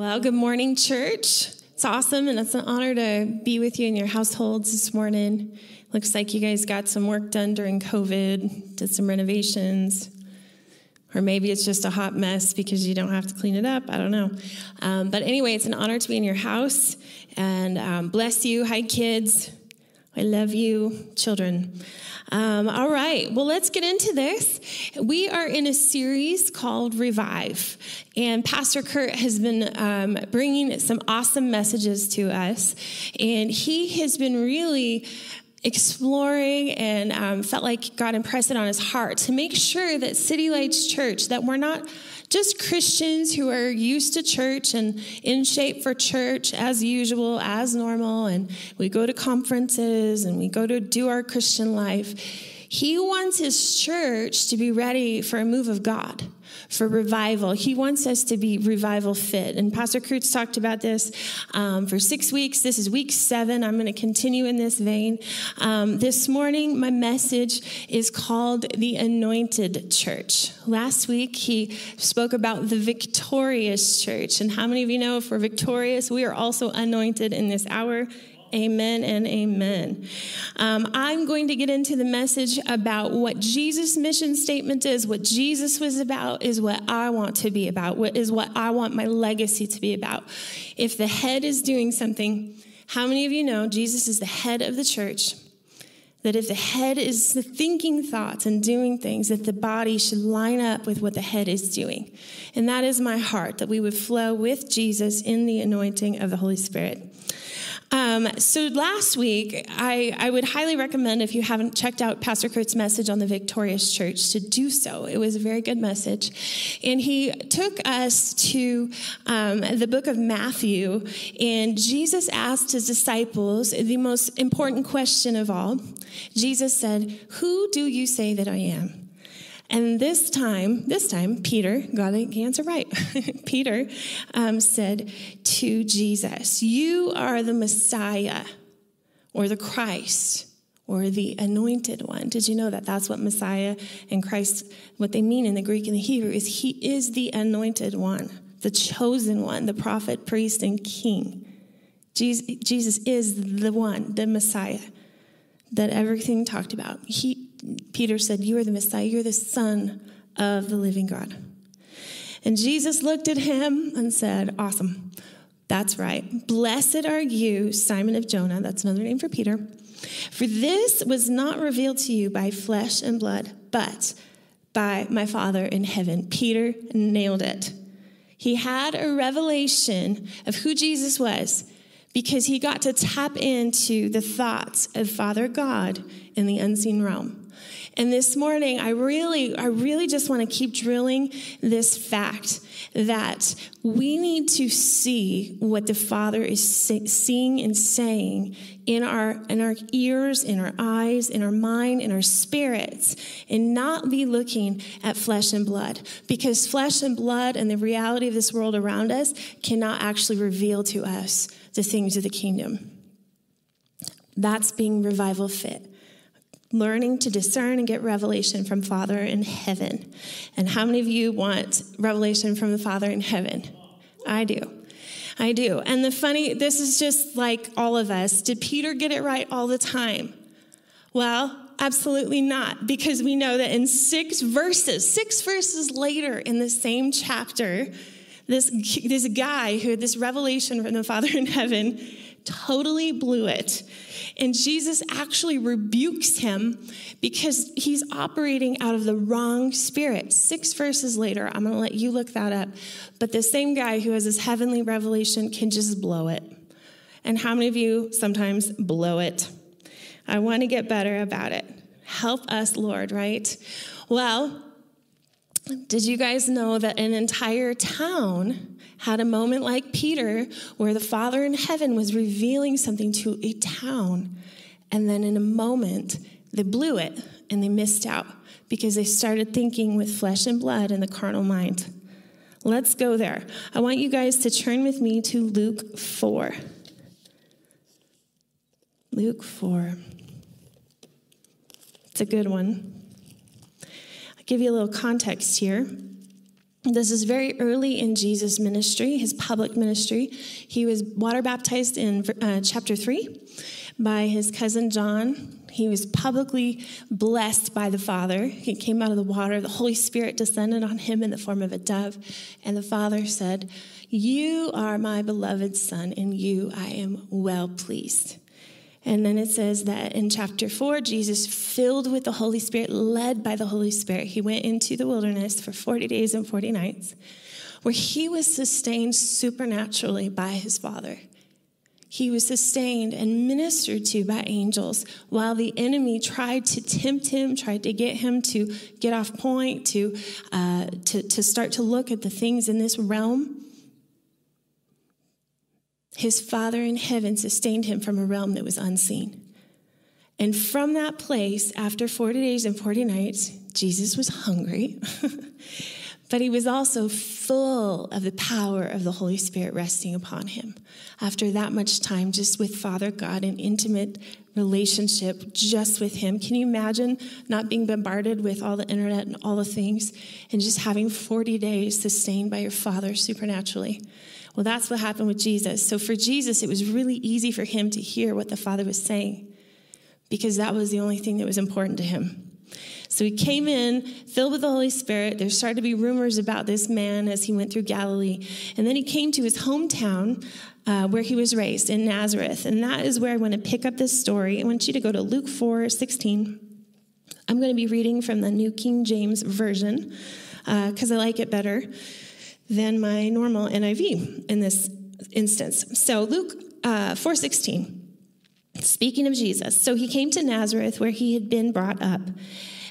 Well, good morning, church. It's awesome, and it's an honor to be with you in your households this morning. Looks like you guys got some work done during COVID, did some renovations, or maybe it's just a hot mess because you don't have to clean it up. I don't know. Um, but anyway, it's an honor to be in your house, and um, bless you. Hi, kids. I love you, children. Um, all right, well, let's get into this. We are in a series called Revive, and Pastor Kurt has been um, bringing some awesome messages to us, and he has been really exploring and um, felt like God impressed it on his heart to make sure that City Lights Church, that we're not just Christians who are used to church and in shape for church as usual, as normal, and we go to conferences and we go to do our Christian life. He wants his church to be ready for a move of God for revival. He wants us to be revival fit. And Pastor Kurt's talked about this um, for six weeks. This is week seven. I'm going to continue in this vein. Um, this morning, my message is called The Anointed Church. Last week, he spoke about the victorious church. And how many of you know if we're victorious, we are also anointed in this hour Amen and amen. Um, I'm going to get into the message about what Jesus' mission statement is, what Jesus was about, is what I want to be about, what is what I want my legacy to be about. If the head is doing something, how many of you know Jesus is the head of the church? That if the head is thinking thoughts and doing things, that the body should line up with what the head is doing. And that is my heart, that we would flow with Jesus in the anointing of the Holy Spirit. Um, so last week, I, I would highly recommend if you haven't checked out Pastor Kurt's message on the Victorious Church to do so. It was a very good message. And he took us to um, the book of Matthew, and Jesus asked his disciples the most important question of all. Jesus said, Who do you say that I am? And this time, this time, Peter got the answer right. Peter um, said to Jesus, You are the Messiah or the Christ or the anointed one. Did you know that that's what Messiah and Christ, what they mean in the Greek and the Hebrew is he is the anointed one, the chosen one, the prophet, priest, and king. Jesus, is the one, the Messiah that everything talked about. He, Peter said, You are the Messiah, you're the Son of the living God. And Jesus looked at him and said, Awesome. That's right. Blessed are you, Simon of Jonah. That's another name for Peter. For this was not revealed to you by flesh and blood, but by my Father in heaven. Peter nailed it. He had a revelation of who Jesus was because he got to tap into the thoughts of Father God in the unseen realm. And this morning, I really, I really just want to keep drilling this fact that we need to see what the Father is seeing and saying in our, in our ears, in our eyes, in our mind, in our spirits, and not be looking at flesh and blood. Because flesh and blood and the reality of this world around us cannot actually reveal to us the things of the kingdom. That's being revival fit learning to discern and get revelation from Father in heaven. And how many of you want revelation from the Father in heaven? I do. I do. And the funny, this is just like all of us. Did Peter get it right all the time? Well, absolutely not, because we know that in six verses, six verses later in the same chapter, this, this guy who had this revelation from the Father in heaven totally blew it. And Jesus actually rebukes him because he's operating out of the wrong spirit. Six verses later, I'm going to let you look that up. But the same guy who has this heavenly revelation can just blow it. And how many of you sometimes blow it? I want to get better about it. Help us, Lord, right? Well, did you guys know that an entire town had a moment like Peter where the Father in heaven was revealing something to a town? And then in a moment, they blew it and they missed out because they started thinking with flesh and blood and the carnal mind. Let's go there. I want you guys to turn with me to Luke 4. Luke 4. It's a good one I'll give you a little context here. This is very early in Jesus' ministry, his public ministry. He was water baptized in uh, chapter 3 by his cousin John. He was publicly blessed by the Father. He came out of the water. The Holy Spirit descended on him in the form of a dove. And the Father said, You are my beloved Son, and you I am well pleased. And then it says that in chapter 4, Jesus, filled with the Holy Spirit, led by the Holy Spirit, he went into the wilderness for 40 days and 40 nights, where he was sustained supernaturally by his Father. He was sustained and ministered to by angels while the enemy tried to tempt him, tried to get him to get off point, to, uh, to, to start to look at the things in this realm his Father in heaven sustained him from a realm that was unseen. And from that place, after 40 days and 40 nights, Jesus was hungry, but he was also full of the power of the Holy Spirit resting upon him. After that much time, just with Father God, an intimate relationship just with him. Can you imagine not being bombarded with all the internet and all the things and just having 40 days sustained by your Father supernaturally? Well, that's what happened with Jesus. So for Jesus, it was really easy for him to hear what the Father was saying because that was the only thing that was important to him. So he came in filled with the Holy Spirit. There started to be rumors about this man as he went through Galilee. And then he came to his hometown uh, where he was raised in Nazareth. And that is where I want to pick up this story. I want you to go to Luke 4 16. I'm going to be reading from the New King James Version because uh, I like it better than my normal NIV in this instance. So Luke uh, 4:16, speaking of Jesus. So he came to Nazareth where he had been brought up.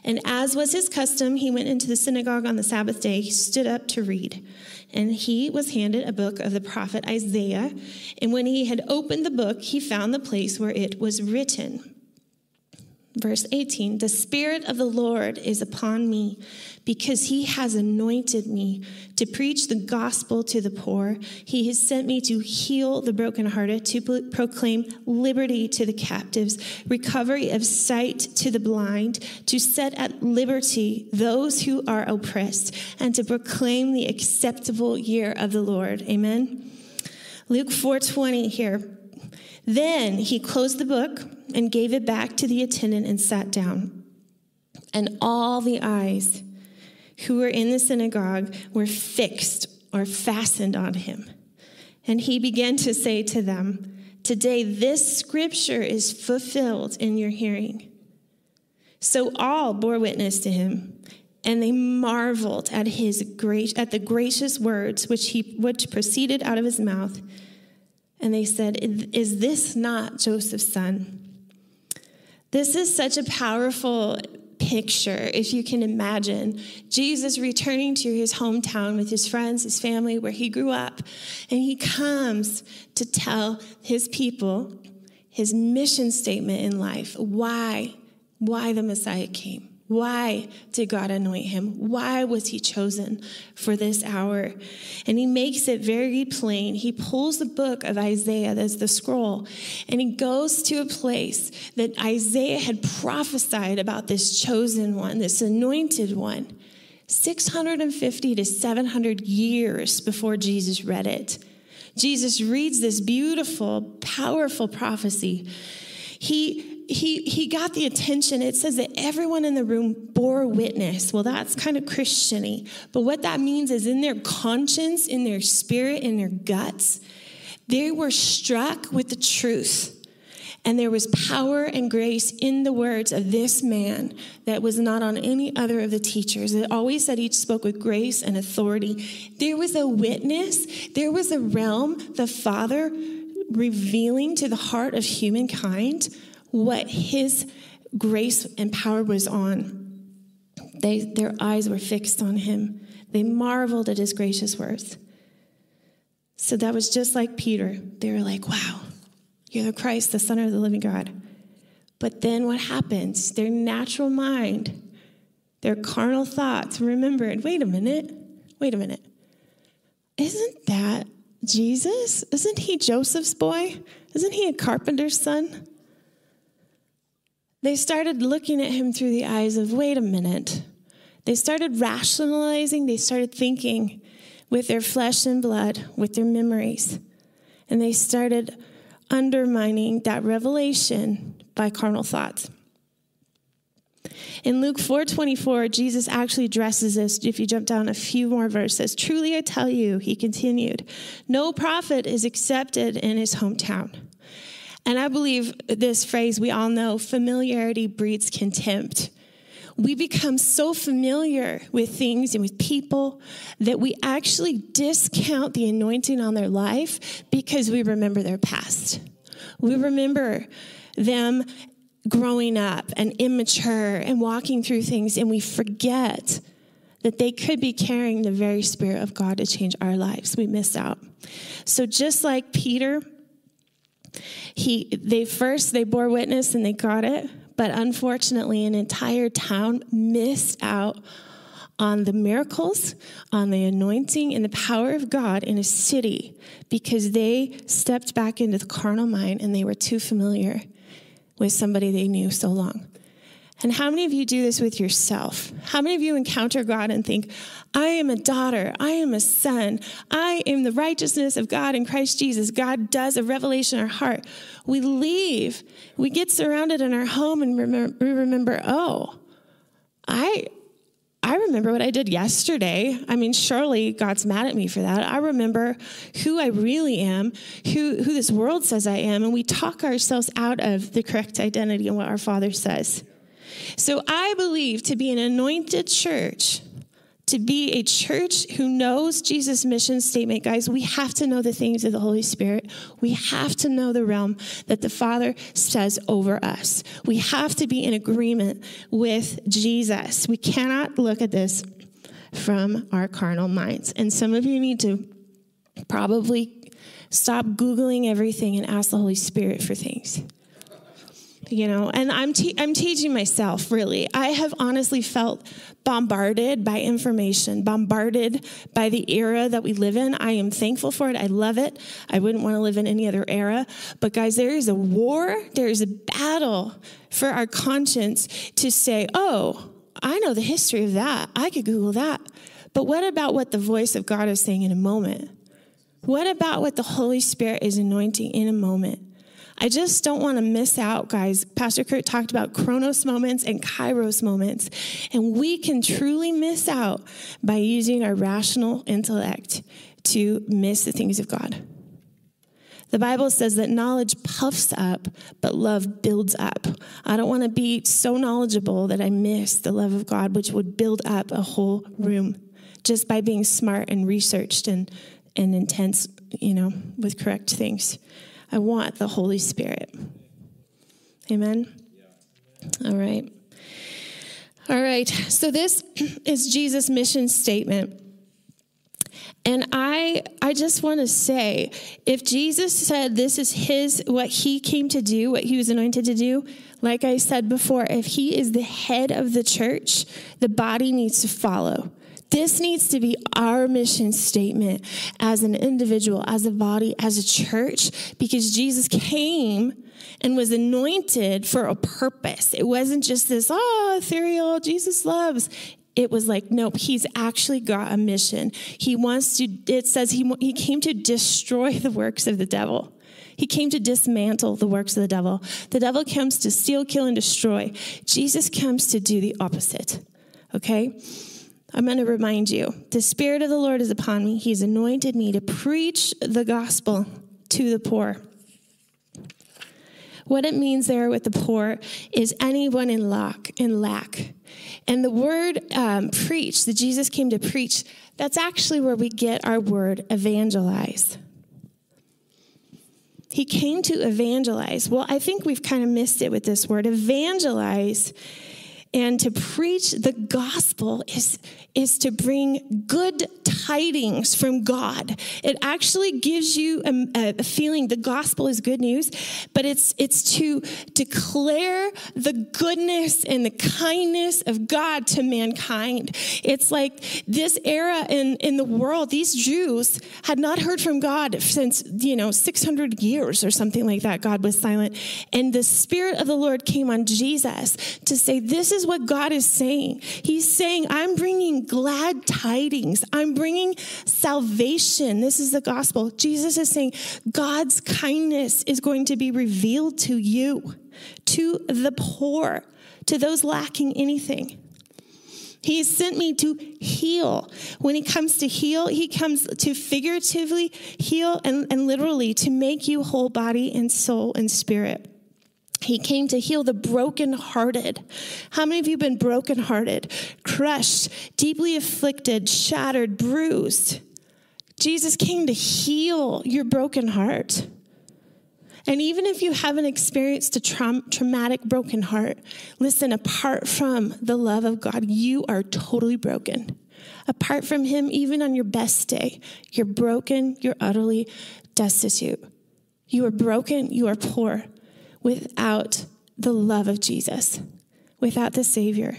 And as was his custom, he went into the synagogue on the Sabbath day. He stood up to read. And he was handed a book of the prophet Isaiah. And when he had opened the book, he found the place where it was written. Verse 18 The Spirit of the Lord is upon me because he has anointed me to preach the gospel to the poor. He has sent me to heal the brokenhearted, to proclaim liberty to the captives, recovery of sight to the blind, to set at liberty those who are oppressed, and to proclaim the acceptable year of the Lord. Amen. Luke 4:20 here. Then he closed the book and gave it back to the attendant and sat down. And all the eyes who were in the synagogue were fixed or fastened on him. And he began to say to them, Today this scripture is fulfilled in your hearing. So all bore witness to him, and they marveled at his grace, at the gracious words which he which proceeded out of his mouth. And they said, Is this not Joseph's son? This is such a powerful picture, if you can imagine, Jesus returning to his hometown with his friends, his family, where he grew up, and he comes to tell his people his mission statement in life why, why the Messiah came. Why did God anoint him? Why was he chosen for this hour? And he makes it very plain. He pulls the book of Isaiah, that's the scroll, and he goes to a place that Isaiah had prophesied about this chosen one, this anointed one, 650 to 700 years before Jesus read it. Jesus reads this beautiful, powerful prophecy. He he, he got the attention. It says that everyone in the room bore witness. Well, that's kind of Christiany. But what that means is in their conscience, in their spirit, in their guts, they were struck with the truth. And there was power and grace in the words of this man that was not on any other of the teachers. It always said each spoke with grace and authority. There was a witness, there was a realm, the Father revealing to the heart of humankind what his grace and power was on. They, their eyes were fixed on him. They marveled at his gracious words. So that was just like Peter. They were like, wow, you're the Christ, the Son of the living God. But then what happens? Their natural mind, their carnal thoughts remembered wait a minute, wait a minute. Isn't that Jesus? Isn't he Joseph's boy? Isn't he a carpenter's son? They started looking at him through the eyes of, wait a minute. They started rationalizing, they started thinking with their flesh and blood, with their memories. And they started undermining that revelation by carnal thoughts. In Luke 4:24, Jesus actually addresses this. If you jump down a few more verses, truly I tell you, he continued, no prophet is accepted in his hometown. And I believe this phrase we all know, familiarity breeds contempt. We become so familiar with things and with people that we actually discount the anointing on their life because we remember their past. We remember them growing up and immature and walking through things, and we forget that they could be carrying the very Spirit of God to change our lives. We miss out. So, just like Peter, he, they first they bore witness and they got it, but unfortunately, an entire town missed out on the miracles, on the anointing, and the power of God in a city because they stepped back into the carnal mind and they were too familiar with somebody they knew so long. And how many of you do this with yourself? How many of you encounter God and think, I am a daughter, I am a son, I am the righteousness of God in Christ Jesus? God does a revelation in our heart. We leave, we get surrounded in our home, and we remember, oh, I, I remember what I did yesterday. I mean, surely God's mad at me for that. I remember who I really am, who, who this world says I am, and we talk ourselves out of the correct identity and what our Father says. So I believe to be an anointed church, to be a church who knows Jesus' mission statement, guys, we have to know the things of the Holy Spirit. We have to know the realm that the Father says over us. We have to be in agreement with Jesus. We cannot look at this from our carnal minds. And some of you need to probably stop Googling everything and ask the Holy Spirit for things you know and i'm te- i'm teaching myself really. I have honestly felt bombarded by information bombarded by the era that we live in. I am thankful for it. I love it. I wouldn't want to live in any other era. But guys there is a war there is a battle for our conscience to say oh i know the history of that. I could google that. But what about what the voice of god is saying in a moment? What about what the holy spirit is anointing in a moment I just don't want to miss out, guys. Pastor Kurt talked about chronos moments and kairos moments, and we can truly miss out by using our rational intellect to miss the things of God. The Bible says that knowledge puffs up, but love builds up. I don't want to be so knowledgeable that I miss the love of God, which would build up a whole room just by being smart and researched and, and intense, you know, with correct things. I want the Holy Spirit. Amen? All right. All right. So this is Jesus' mission statement. And I I just want to say if Jesus said this is his what he came to do, what he was anointed to do, like I said before, if he is the head of the church, the body needs to follow. This needs to be our mission statement as an individual, as a body, as a church, because Jesus came and was anointed for a purpose. It wasn't just this, oh, ethereal, Jesus loves. It was like, nope, he's actually got a mission. He wants to, it says he, he came to destroy the works of the devil. He came to dismantle the works of the devil. The devil comes to steal, kill, and destroy. Jesus comes to do the opposite. Okay? I'm going to remind you the Spirit of the Lord is upon me. He's anointed me to preach the gospel to the poor. What it means there with the poor is anyone in lack. In lack. And the word um, preach, that Jesus came to preach, that's actually where we get our word evangelize. He came to evangelize. Well, I think we've kind of missed it with this word. Evangelize and to preach the gospel is, is to bring good tidings from God. It actually gives you a, a, feeling the gospel is good news, but it's, it's to declare the goodness and the kindness of God to mankind. It's like this era in, in the world, these Jews had not heard from God since, you know, 600 years or something like that. God was silent. And the Spirit of the Lord came on Jesus to say, This is is what God is saying. He's saying, I'm bringing glad tidings, I'm bringing salvation. This is the gospel. Jesus is saying, God's kindness is going to be revealed to you, to the poor, to those lacking anything. He sent me to heal. When he comes to heal, he comes to figuratively heal and, and literally to make you whole body and soul and spirit. He came to heal the brokenhearted. How many of you have been brokenhearted, crushed, deeply afflicted, shattered, bruised? Jesus came to heal your broken heart. And even if you haven't experienced a tra- traumatic broken heart, listen, apart from the love of God, you are totally broken. Apart from Him, even on your best day, you're broken, you're utterly destitute. You are broken, you are poor without the love of Jesus, without the Savior.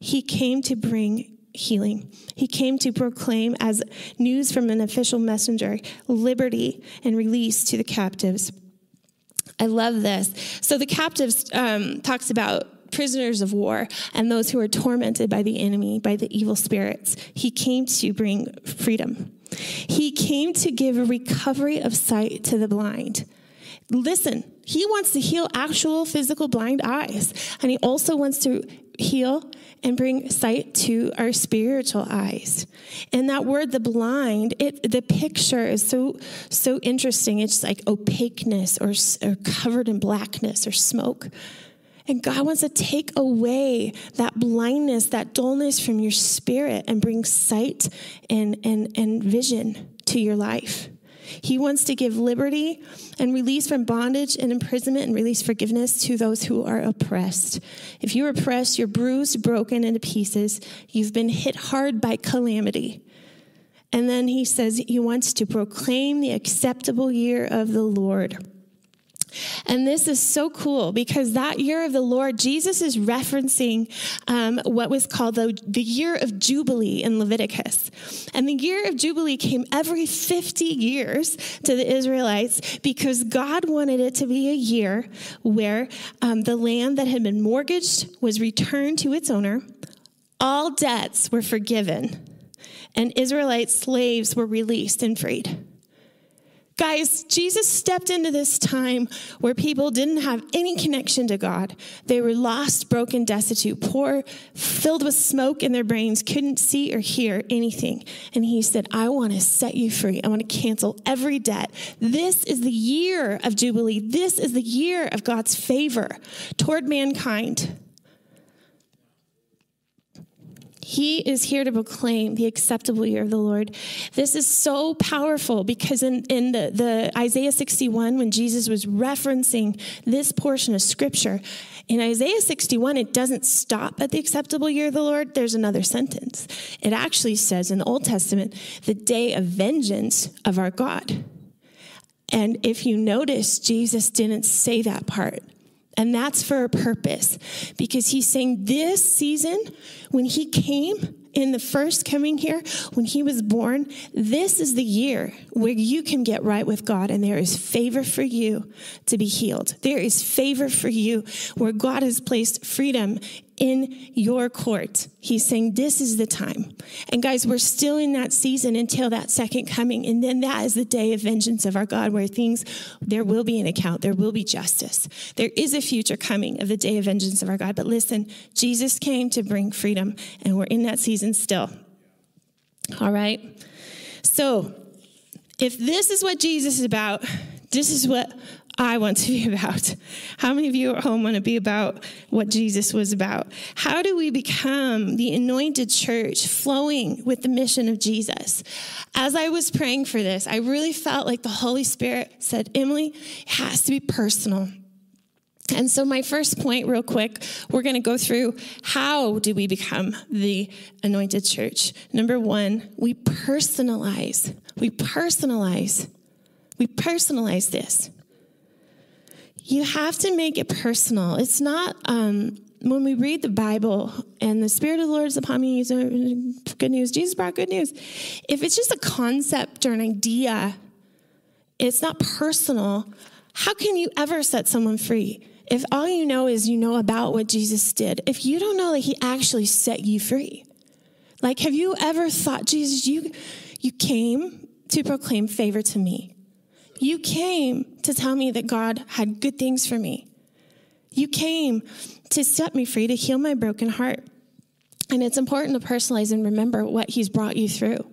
He came to bring healing. He came to proclaim, as news from an official messenger, liberty and release to the captives. I love this. So the captives um, talks about prisoners of war and those who are tormented by the enemy, by the evil spirits. He came to bring freedom. He came to give a recovery of sight to the blind. Listen, he wants to heal actual physical blind eyes, and he also wants to heal and bring sight to our spiritual eyes. And that word, the blind, it the picture is so so interesting. It's like opaqueness or, or covered in blackness or smoke. And God wants to take away that blindness, that dullness from your spirit and bring sight and, and, and vision to your life. He wants to give liberty and release from bondage and imprisonment and release forgiveness to those who are oppressed. If you're oppressed, you're bruised, broken into pieces, you've been hit hard by calamity. And then he says he wants to proclaim the acceptable year of the Lord. And this is so cool because that year of the Lord, Jesus is referencing um, what was called the, the year of Jubilee in Leviticus. And the year of Jubilee came every 50 years to the Israelites because God wanted it to be a year where um, the land that had been mortgaged was returned to its owner, all debts were forgiven, and Israelite slaves were released and freed. Guys, Jesus stepped into this time where people didn't have any connection to God. They were lost, broken, destitute, poor, filled with smoke in their brains, couldn't see or hear anything. And he said, I want to set you free. I want to cancel every debt. This is the year of Jubilee. This is the year of God's favor toward mankind. He is here to proclaim the acceptable year of the Lord. This is so powerful because in, in the, the Isaiah 61, when Jesus was referencing this portion of scripture, in Isaiah 61, it doesn't stop at the acceptable year of the Lord. There's another sentence. It actually says in the Old Testament, the day of vengeance of our God. And if you notice, Jesus didn't say that part. And that's for a purpose because he's saying this season, when he came in the first coming here, when he was born, this is the year where you can get right with God and there is favor for you to be healed. There is favor for you where God has placed freedom in your court. He's saying, This is the time. And guys, we're still in that season until that second coming. And then that is the day of vengeance of our God, where things, there will be an account, there will be justice. There is a future coming of the day of vengeance of our God. But listen, Jesus came to bring freedom, and we're in that season still. All right? So, if this is what Jesus is about, this is what I want to be about? How many of you at home want to be about what Jesus was about? How do we become the anointed church flowing with the mission of Jesus? As I was praying for this, I really felt like the Holy Spirit said, Emily, it has to be personal. And so, my first point, real quick, we're going to go through how do we become the anointed church? Number one, we personalize. We personalize. We personalize this you have to make it personal. It's not um, when we read the Bible and the Spirit of the Lord is upon me, good news. Jesus brought good news. If it's just a concept or an idea, it's not personal. How can you ever set someone free? if all you know is you know about what Jesus did, if you don't know that he actually set you free, like have you ever thought, Jesus, you you came to proclaim favor to me. You came to tell me that God had good things for me. You came to set me free, to heal my broken heart. And it's important to personalize and remember what He's brought you through.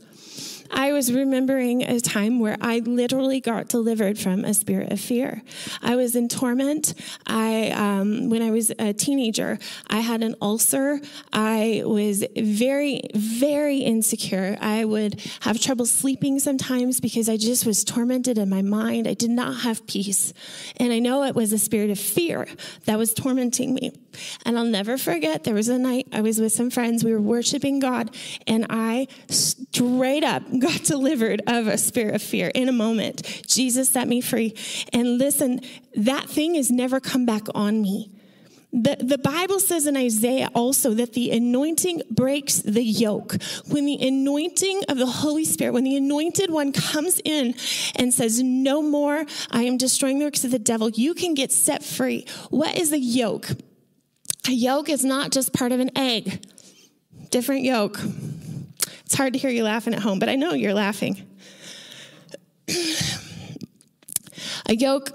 I was remembering a time where I literally got delivered from a spirit of fear. I was in torment. I, um, when I was a teenager, I had an ulcer. I was very, very insecure. I would have trouble sleeping sometimes because I just was tormented in my mind. I did not have peace. And I know it was a spirit of fear that was tormenting me. And I'll never forget, there was a night I was with some friends. We were worshiping God, and I straight up got delivered of a spirit of fear in a moment. Jesus set me free. And listen, that thing has never come back on me. The, the Bible says in Isaiah also that the anointing breaks the yoke. When the anointing of the Holy Spirit, when the anointed one comes in and says, No more, I am destroying the works of the devil, you can get set free. What is the yoke? A yolk is not just part of an egg, different yolk. It's hard to hear you laughing at home, but I know you're laughing. a yoke,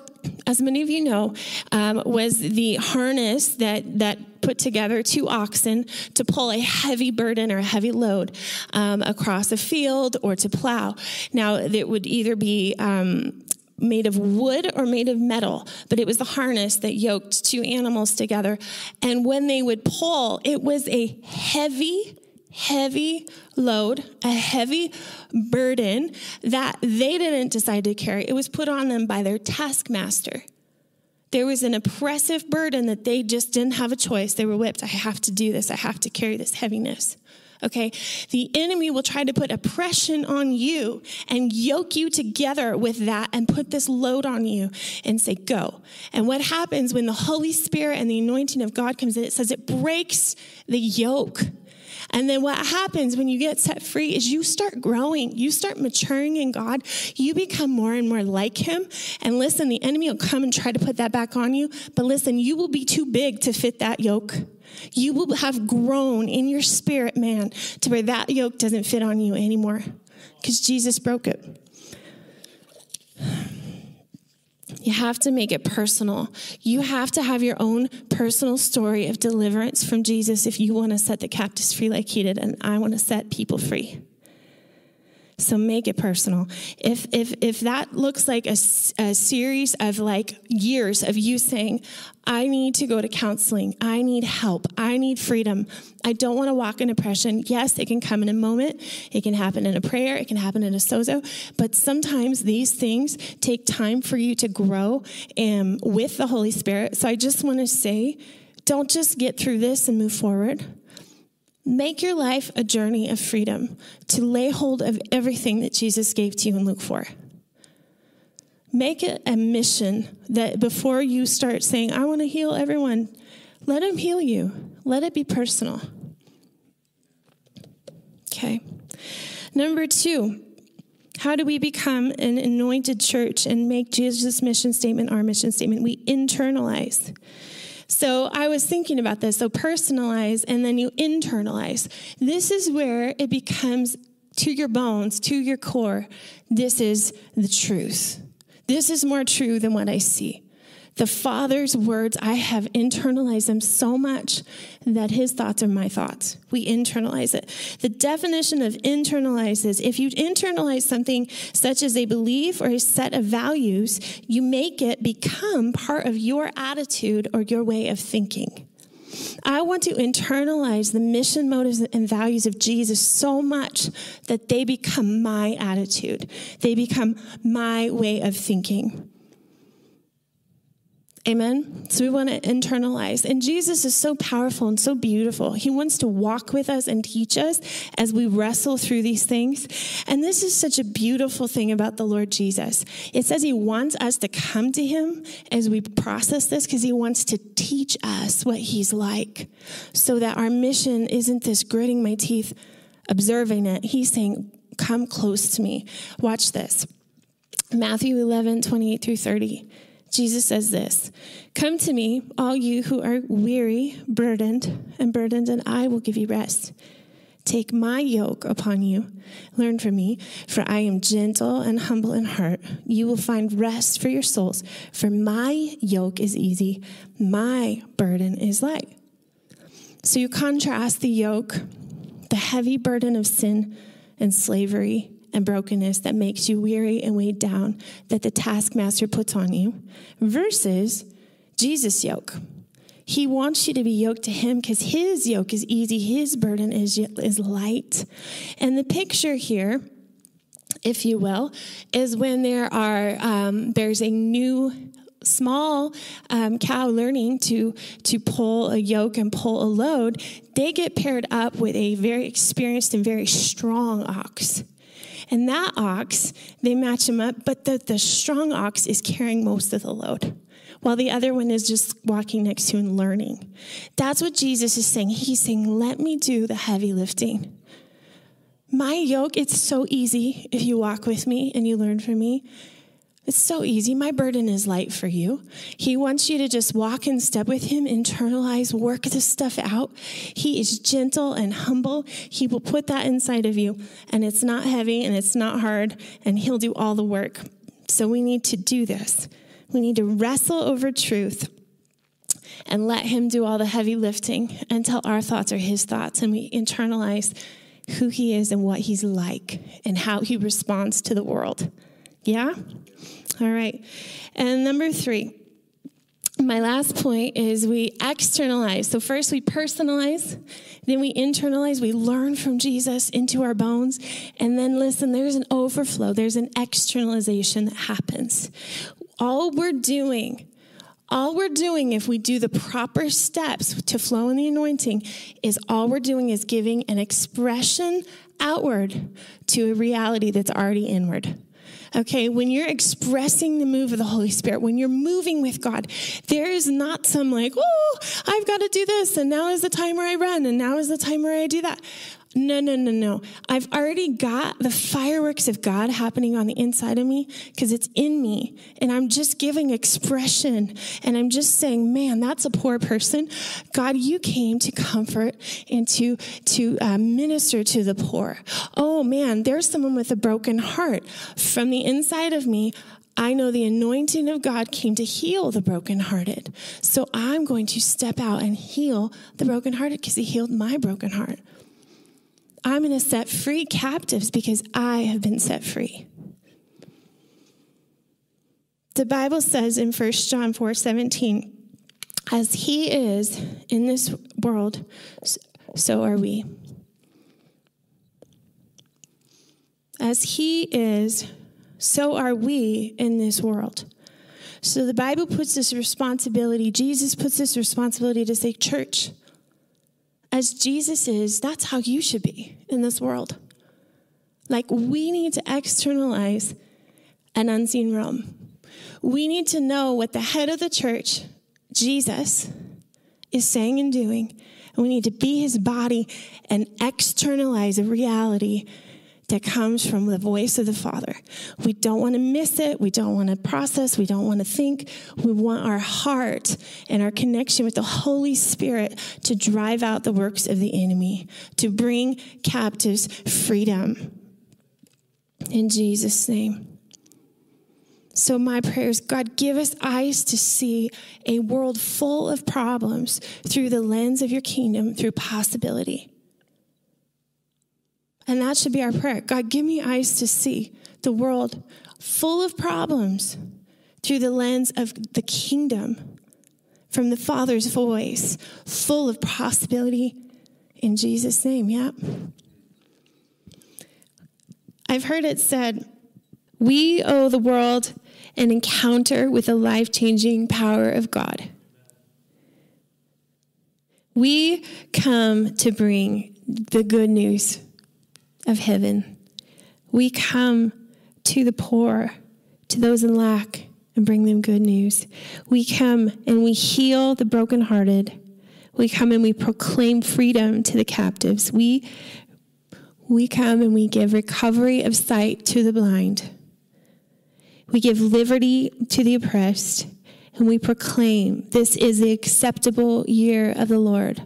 as many of you know, um, was the harness that, that put together two oxen to pull a heavy burden or a heavy load um, across a field or to plow. Now, it would either be um, made of wood or made of metal, but it was the harness that yoked two animals together. And when they would pull, it was a heavy, heavy load, a heavy burden that they didn't decide to carry. It was put on them by their taskmaster. There was an oppressive burden that they just didn't have a choice. They were whipped. I have to do this. I have to carry this heaviness. Okay? The enemy will try to put oppression on you and yoke you together with that and put this load on you and say, go. And what happens when the Holy Spirit and the anointing of God comes in? It says it breaks the yoke. And then what happens when you get set free is you start growing, you start maturing in God, you become more and more like Him. And listen, the enemy will come and try to put that back on you, but listen, you will be too big to fit that yoke. You will have grown in your spirit, man, to where that yoke doesn't fit on you anymore because Jesus broke it. You have to make it personal. You have to have your own personal story of deliverance from Jesus if you want to set the captives free like he did, and I want to set people free. So make it personal. If if if that looks like a, a series of like years of you saying, I need to go to counseling. I need help. I need freedom. I don't want to walk in oppression. Yes, it can come in a moment. It can happen in a prayer. It can happen in a sozo. But sometimes these things take time for you to grow um, with the Holy Spirit. So I just want to say, don't just get through this and move forward. Make your life a journey of freedom to lay hold of everything that Jesus gave to you in Luke 4. Make it a mission that before you start saying, I want to heal everyone, let him heal you. Let it be personal. Okay. Number two, how do we become an anointed church and make Jesus' mission statement our mission statement? We internalize. So I was thinking about this. So personalize and then you internalize. This is where it becomes to your bones, to your core. This is the truth. This is more true than what I see. The Father's words, I have internalized them so much that His thoughts are my thoughts. We internalize it. The definition of internalize is if you internalize something such as a belief or a set of values, you make it become part of your attitude or your way of thinking. I want to internalize the mission, motives, and values of Jesus so much that they become my attitude. They become my way of thinking. Amen. So we want to internalize. And Jesus is so powerful and so beautiful. He wants to walk with us and teach us as we wrestle through these things. And this is such a beautiful thing about the Lord Jesus. It says he wants us to come to him as we process this because he wants to teach us what he's like so that our mission isn't this gritting my teeth, observing it. He's saying, Come close to me. Watch this. Matthew 11, 28 through 30. Jesus says this Come to me, all you who are weary, burdened, and burdened, and I will give you rest. Take my yoke upon you. Learn from me, for I am gentle and humble in heart. You will find rest for your souls, for my yoke is easy, my burden is light. So you contrast the yoke, the heavy burden of sin and slavery and brokenness that makes you weary and weighed down, that the taskmaster puts on you, versus Jesus' yoke he wants you to be yoked to him because his yoke is easy, his burden is, is light. And the picture here, if you will, is when there are um, there's a new small um, cow learning to to pull a yoke and pull a load, they get paired up with a very experienced and very strong ox. And that ox, they match him up, but the, the strong ox is carrying most of the load while the other one is just walking next to and learning. That's what Jesus is saying. He's saying, Let me do the heavy lifting. My yoke, it's so easy if you walk with me and you learn from me. It's so easy. My burden is light for you. He wants you to just walk in step with Him, internalize, work this stuff out. He is gentle and humble. He will put that inside of you, and it's not heavy and it's not hard, and He'll do all the work. So we need to do this. We need to wrestle over truth and let Him do all the heavy lifting until our thoughts are His thoughts and we internalize who He is and what He's like and how He responds to the world. Yeah? All right. And number three, my last point is we externalize. So, first we personalize, then we internalize, we learn from Jesus into our bones. And then, listen, there's an overflow, there's an externalization that happens. All we're doing, all we're doing if we do the proper steps to flow in the anointing is all we're doing is giving an expression outward to a reality that's already inward. Okay, when you're expressing the move of the Holy Spirit, when you're moving with God, there is not some like, oh, I've got to do this, and now is the time where I run, and now is the time where I do that. No, no, no, no. I've already got the fireworks of God happening on the inside of me because it's in me. And I'm just giving expression. And I'm just saying, man, that's a poor person. God, you came to comfort and to, to uh, minister to the poor. Oh, man, there's someone with a broken heart. From the inside of me, I know the anointing of God came to heal the brokenhearted. So I'm going to step out and heal the brokenhearted because he healed my broken heart. I'm going to set free captives because I have been set free. The Bible says in 1 John 4 17, as he is in this world, so are we. As he is, so are we in this world. So the Bible puts this responsibility, Jesus puts this responsibility to say, church, as Jesus is, that's how you should be in this world. Like, we need to externalize an unseen realm. We need to know what the head of the church, Jesus, is saying and doing. And we need to be his body and externalize a reality that comes from the voice of the Father. We don't want to miss it. We don't want to process. We don't want to think. We want our heart and our connection with the Holy Spirit to drive out the works of the enemy, to bring captives freedom. In Jesus' name. So, my prayer is God, give us eyes to see a world full of problems through the lens of your kingdom, through possibility. And that should be our prayer. God, give me eyes to see the world full of problems through the lens of the kingdom, from the Father's voice, full of possibility in Jesus' name. Yeah. I've heard it said, we owe the world an encounter with the life changing power of God. We come to bring the good news of heaven. We come to the poor, to those in lack, and bring them good news. We come and we heal the brokenhearted. We come and we proclaim freedom to the captives. We, we come and we give recovery of sight to the blind. We give liberty to the oppressed, And we proclaim this is the acceptable year of the Lord.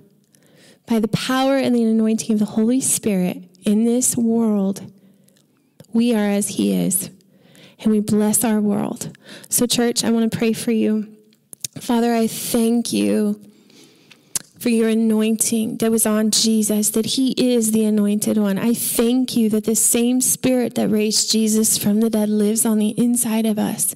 By the power and the anointing of the Holy Spirit in this world, we are as He is. And we bless our world. So, church, I want to pray for you. Father, I thank you for your anointing that was on Jesus, that he is the anointed one. I thank you that the same spirit that raised Jesus from the dead lives on the inside of us.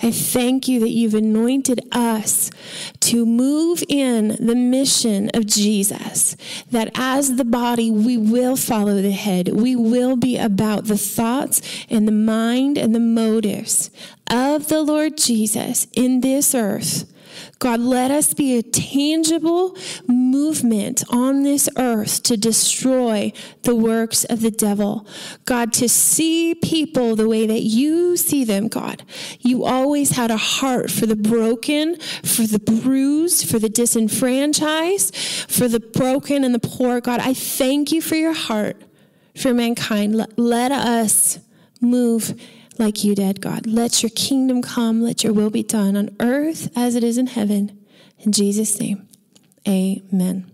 I thank you that you've anointed us to move in the mission of Jesus, that as the body, we will follow the head. We will be about the thoughts and the mind and the motives of the Lord Jesus in this earth God, let us be a tangible movement on this earth to destroy the works of the devil. God, to see people the way that you see them, God. You always had a heart for the broken, for the bruised, for the disenfranchised, for the broken and the poor. God, I thank you for your heart for mankind. Let, let us move like you did, God. Let your kingdom come, let your will be done on earth as it is in heaven. In Jesus' name, amen.